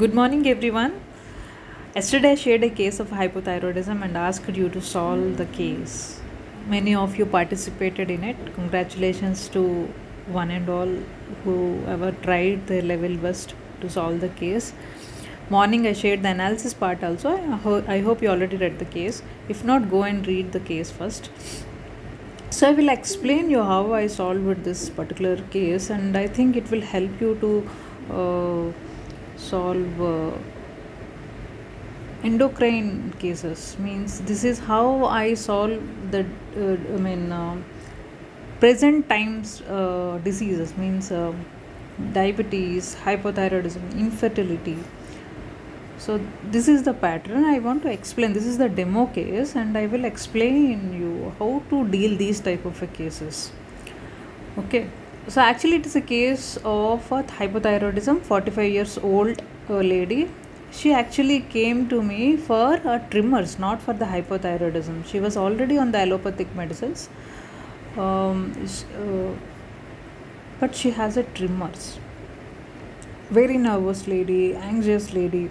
Good morning, everyone. Yesterday, I shared a case of hypothyroidism and asked you to solve the case. Many of you participated in it. Congratulations to one and all whoever tried their level best to solve the case. Morning, I shared the analysis part also. I, ho- I hope you already read the case. If not, go and read the case first. So, I will explain you how I solved this particular case, and I think it will help you to uh, solve. Uh, endocrine cases means this is how i solve the uh, i mean uh, present times uh, diseases means uh, diabetes hypothyroidism infertility. So this is the pattern i want to explain. This is the demo case and i will explain you how to deal these type of cases. Okay so actually it is a case of a hypothyroidism 45 years old uh, lady she actually came to me for uh, trimmers, not for the hypothyroidism. She was already on the allopathic medicines, um, uh, but she has a trimmers. Very nervous lady, anxious lady,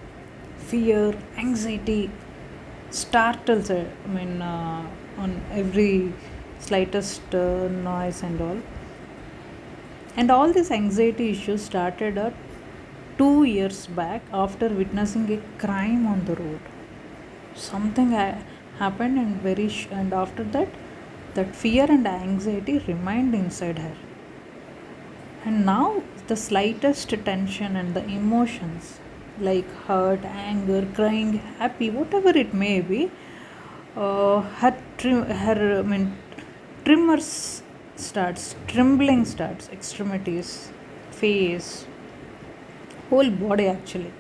fear, anxiety, startles her. I mean, uh, on every slightest uh, noise and all. And all these anxiety issues started at two years back after witnessing a crime on the road. Something happened and very sh- and after that that fear and anxiety remained inside her. And now the slightest tension and the emotions like hurt anger crying happy whatever it may be uh, her trim- her I mean, tremors starts trembling starts extremities face whole body actually.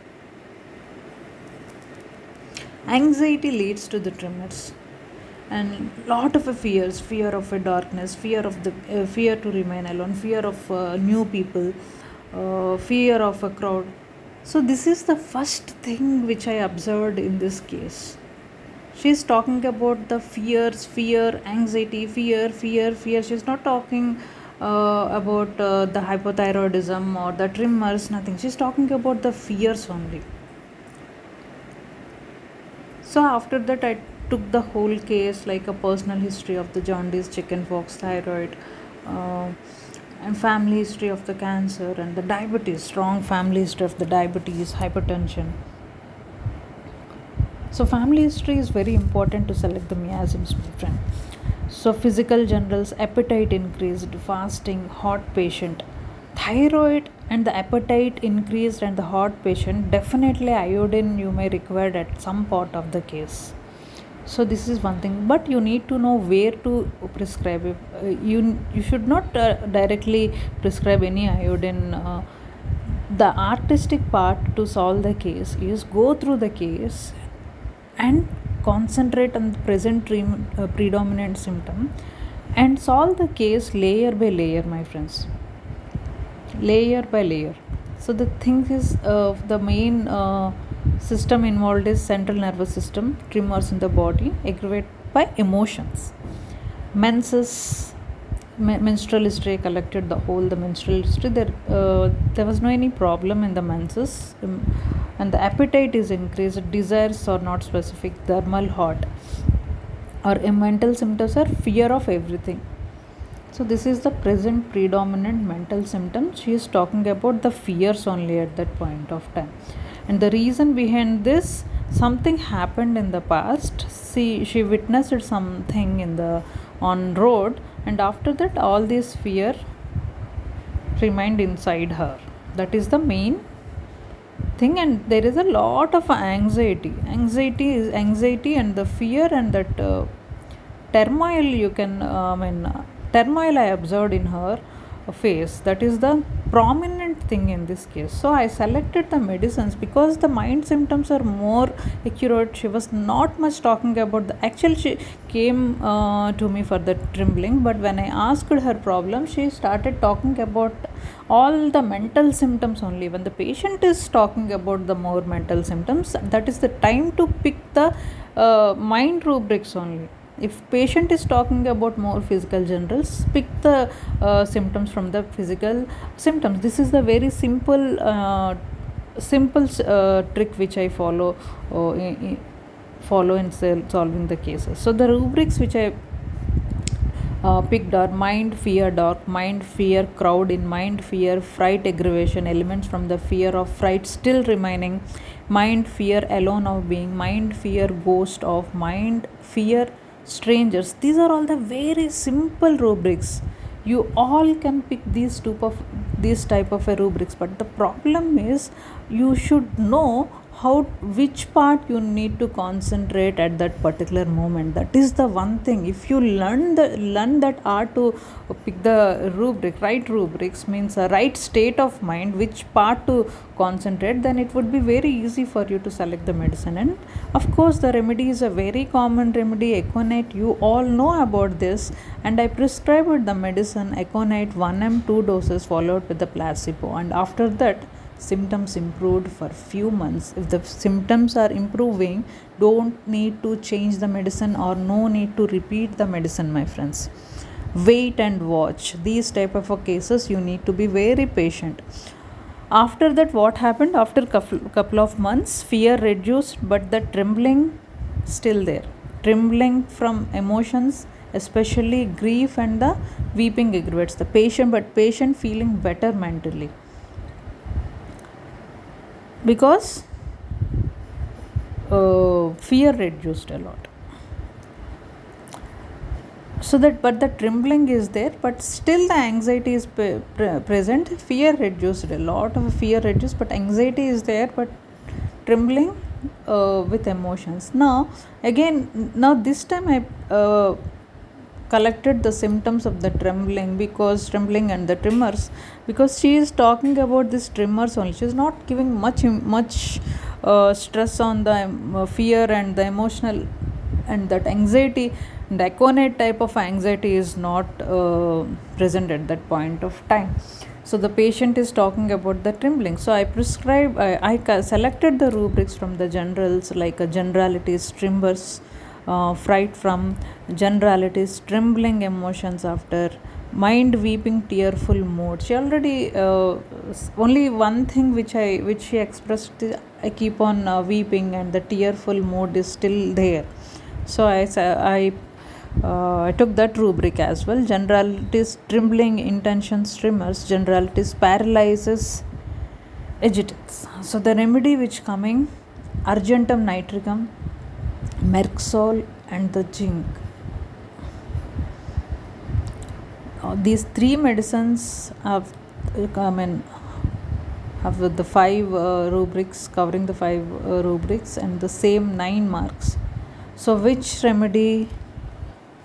Anxiety leads to the tremors and lot of fears fear of a darkness fear of the uh, fear to remain alone fear of uh, new people uh, fear of a crowd. So this is the first thing which i observed in this case she is talking about the fears fear anxiety fear fear fear she's not talking uh, about uh, the hypothyroidism or the tremors, nothing. She's talking about the fears only. So after that, I took the whole case like a personal history of the jaundice, chickenpox, thyroid, uh, and family history of the cancer and the diabetes, strong family history of the diabetes, hypertension. So family history is very important to select the miasms, my friend. So, physical generals, appetite increased, fasting, heart patient, thyroid, and the appetite increased, and the heart patient definitely iodine you may require at some part of the case. So this is one thing, but you need to know where to prescribe. Uh, you you should not uh, directly prescribe any iodine. Uh, the artistic part to solve the case is go through the case and concentrate on the present uh, predominant symptom and solve the case layer by layer my friends. Layer by layer. So the thing is uh, the main uh, system involved is central nervous system tremors in the body aggravated by emotions. Menses menstrual history collected the whole the menstrual history. There uh, there was no any problem in the menses. Um, and the appetite is increased. Desires are not specific. Thermal hot or mental symptoms are fear of everything. So this is the present predominant mental symptoms. She is talking about the fears only at that point of time. And the reason behind this something happened in the past. See she witnessed something in the on road and after that all this fear remained inside her. That is the main thing and there is a lot of anxiety. Anxiety is anxiety and the fear and that uh, turmoil you can uh, i mean uh, turmoil i observed in her face. That is the prominent thing in this case. So i selected the medicines because the mind symptoms are more accurate. She was not much talking about the actual she came uh, to me for the trembling but when i asked her problem she started talking about all the mental symptoms only. When the patient is talking about the more mental symptoms that is the time to pick the uh, mind rubrics only if patient is talking about more physical generals pick the uh, symptoms from the physical symptoms this is the very simple uh, simple uh, trick which I follow uh, in, follow in solving the cases. So the rubrics which I uh, picked are mind, fear, dark, mind, fear, crowd in mind, fear, fright, aggravation, elements from the fear of fright still remaining, mind, fear, alone of being, mind, fear, ghost of mind, fear, strangers. These are all the very simple rubrics. You all can pick these type of these type of rubrics, but the problem is you should know how which part you need to concentrate at that particular moment. That is the one thing. If you learn the learn that art to pick the rubric right rubrics means a right state of mind which part to concentrate then it would be very easy for you to select the medicine. And of course the remedy is a very common remedy. Aconite you all know about this. And i prescribed the medicine aconite 1m 2 doses followed with the placebo. And after that symptoms improved for few months. If the symptoms are improving don't need to change the medicine or no need to repeat the medicine my friends. Wait and watch. These type of cases you need to be very patient. After that what happened? After couple of months fear reduced but the trembling still there. Trembling from emotions especially grief and the weeping aggravates the patient but patient feeling better mentally because uh, fear reduced a lot. So that but the trembling is there but still the anxiety is pre- pre- present. Fear reduced a lot of fear reduced but anxiety is there but trembling uh, with emotions. Now again now this time i uh, collected the symptoms of the trembling because trembling and the tremors because she is talking about this tremors only. She is not giving much much uh, stress on the um, fear and the emotional and that anxiety. The aconite type of anxiety is not uh, present at that point of time. So the patient is talking about the trembling. So i prescribe i, I selected the rubrics from the generals like a generalities tremors uh, fright from generalities, trembling emotions after mind weeping tearful mood she already uh, only one thing which i which she expressed i keep on uh, weeping and the tearful mood is still there so i i uh, I took that rubric as well. Generalities, trembling, intentions, tremors, generalities, paralysis agitans. So the remedy which coming, argentum nitricum, Merc sol and the zinc. Uh, these three medicines have I mean have the five uh, rubrics covering the five uh, rubrics and the same nine marks. So which remedy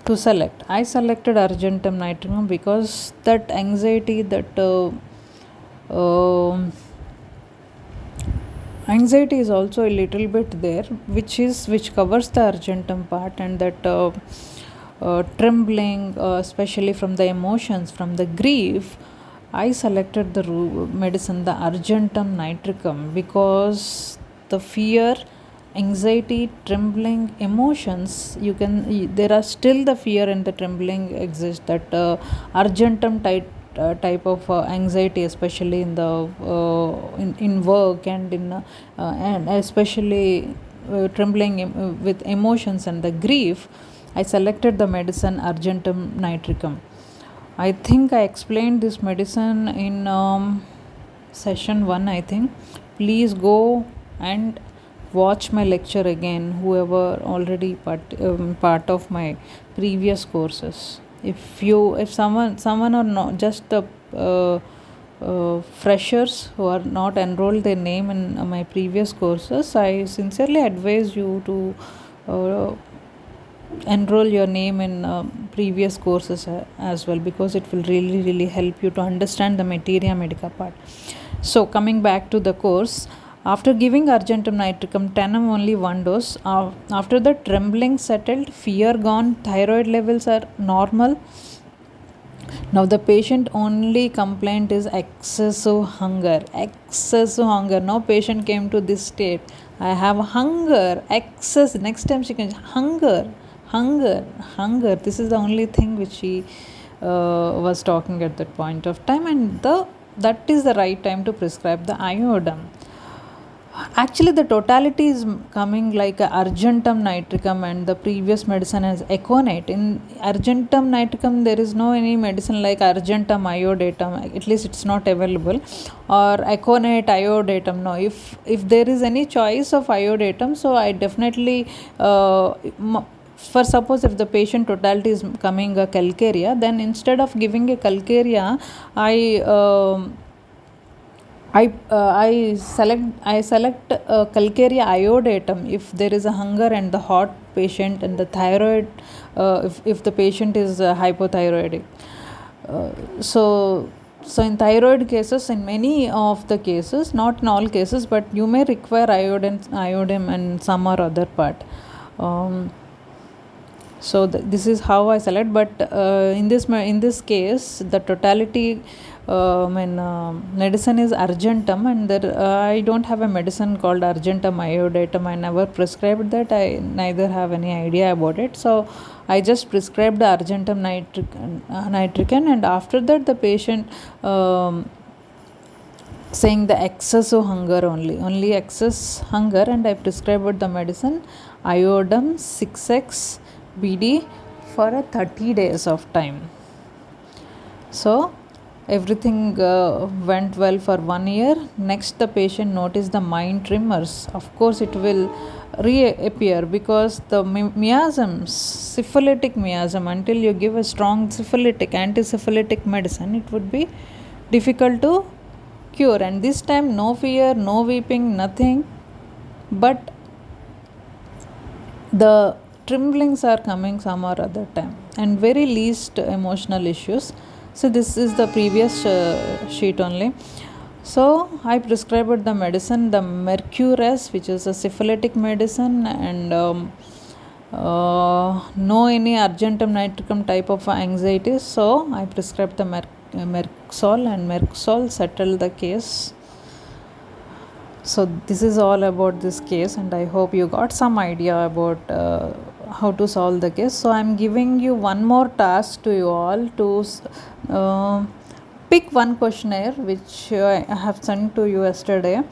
to select? I selected argentum nitricum because that anxiety that uh, um, anxiety is also a little bit there which is which covers the argentum part and that uh, uh, trembling uh, especially from the emotions from the grief. I selected the medicine the argentum nitricum because the fear anxiety trembling emotions you can there are still the fear and the trembling exist that uh, argentum type uh, type of uh, anxiety especially in the uh, in, in work and in uh, and especially uh, trembling with emotions and the grief i selected the medicine argentum nitricum. I think i explained this medicine in um, session 1 i think. Please go and watch my lecture again whoever already part, um, part of my previous courses if you if someone someone or not just the uh, uh, freshers who are not enrolled their name in uh, my previous courses i sincerely advise you to uh, enroll your name in uh, previous courses uh, as well because it will really really help you to understand the materia medica part. So coming back to the course after giving argentum nitricum 10 only one dose, after the trembling settled, fear gone, thyroid levels are normal. Now the patient only complaint is excessive hunger. Excessive hunger. No patient came to this state. I have hunger. Excess. Next time she can hunger, hunger, hunger. This is the only thing which she uh, was talking at that point of time, and the that is the right time to prescribe the iodine actually the totality is coming like argentum nitricum and the previous medicine as aconite in argentum nitricum there is no any medicine like argentum iodatum. At least it's not available. Or aconite iodatum no. If if there is any choice of iodatum so i definitely uh, for suppose if the patient totality is coming a calcarea then instead of giving a calcarea i um, I, uh, I select I select uh, Calcarea iodatum if there is a hunger and the hot patient and the thyroid uh, if, if the patient is uh, hypothyroidic. Uh, so so in thyroid cases in many of the cases not in all cases but you may require iodine iodine and some or other part. Um, so th- this is how I select but uh, in this in this case the totality I mean, uh, medicine is argentum, and there uh, I don't have a medicine called argentum iodatum. I never prescribed that. I neither have any idea about it. So I just prescribed the argentum nitric, uh, nitricum, and after that the patient. Um, saying the excessive hunger only only excess hunger and i prescribed the medicine iodum 6x bd for a 30 days of time so everything uh, went well for one year. Next the patient noticed the mind tremors. Of course it will reappear because the miasms syphilitic miasm until you give a strong syphilitic anti-syphilitic medicine it would be difficult to cure. And this time no fear no weeping nothing. But the tremblings are coming some or other time. And very least emotional issues so this is the previous uh, sheet only. So i prescribed the medicine the Mercurius which is a syphilitic medicine and um, uh, no any argentum nitricum type of anxiety. So i prescribed the Mer- merc sol and merc sol settled the case. So this is all about this case and i hope you got some idea about uh, how to solve the case. So i'm giving you one more task to you all to Um, pick one questionnaire which i have sent to you yesterday.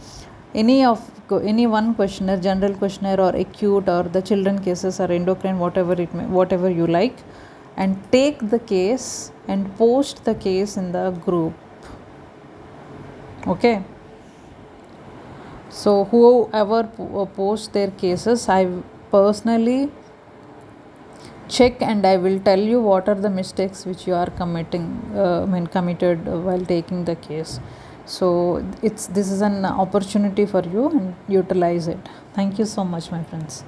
Any of any one questionnaire general questionnaire or acute or the children cases or endocrine whatever it may whatever you like and take the case and post the case in the group. Okay? So whoever uh, posts their cases i personally check and i will tell you what are the mistakes which you are committing uh, when committed while taking the case. So it's this is an opportunity for you and utilize it. Thank you so much my friends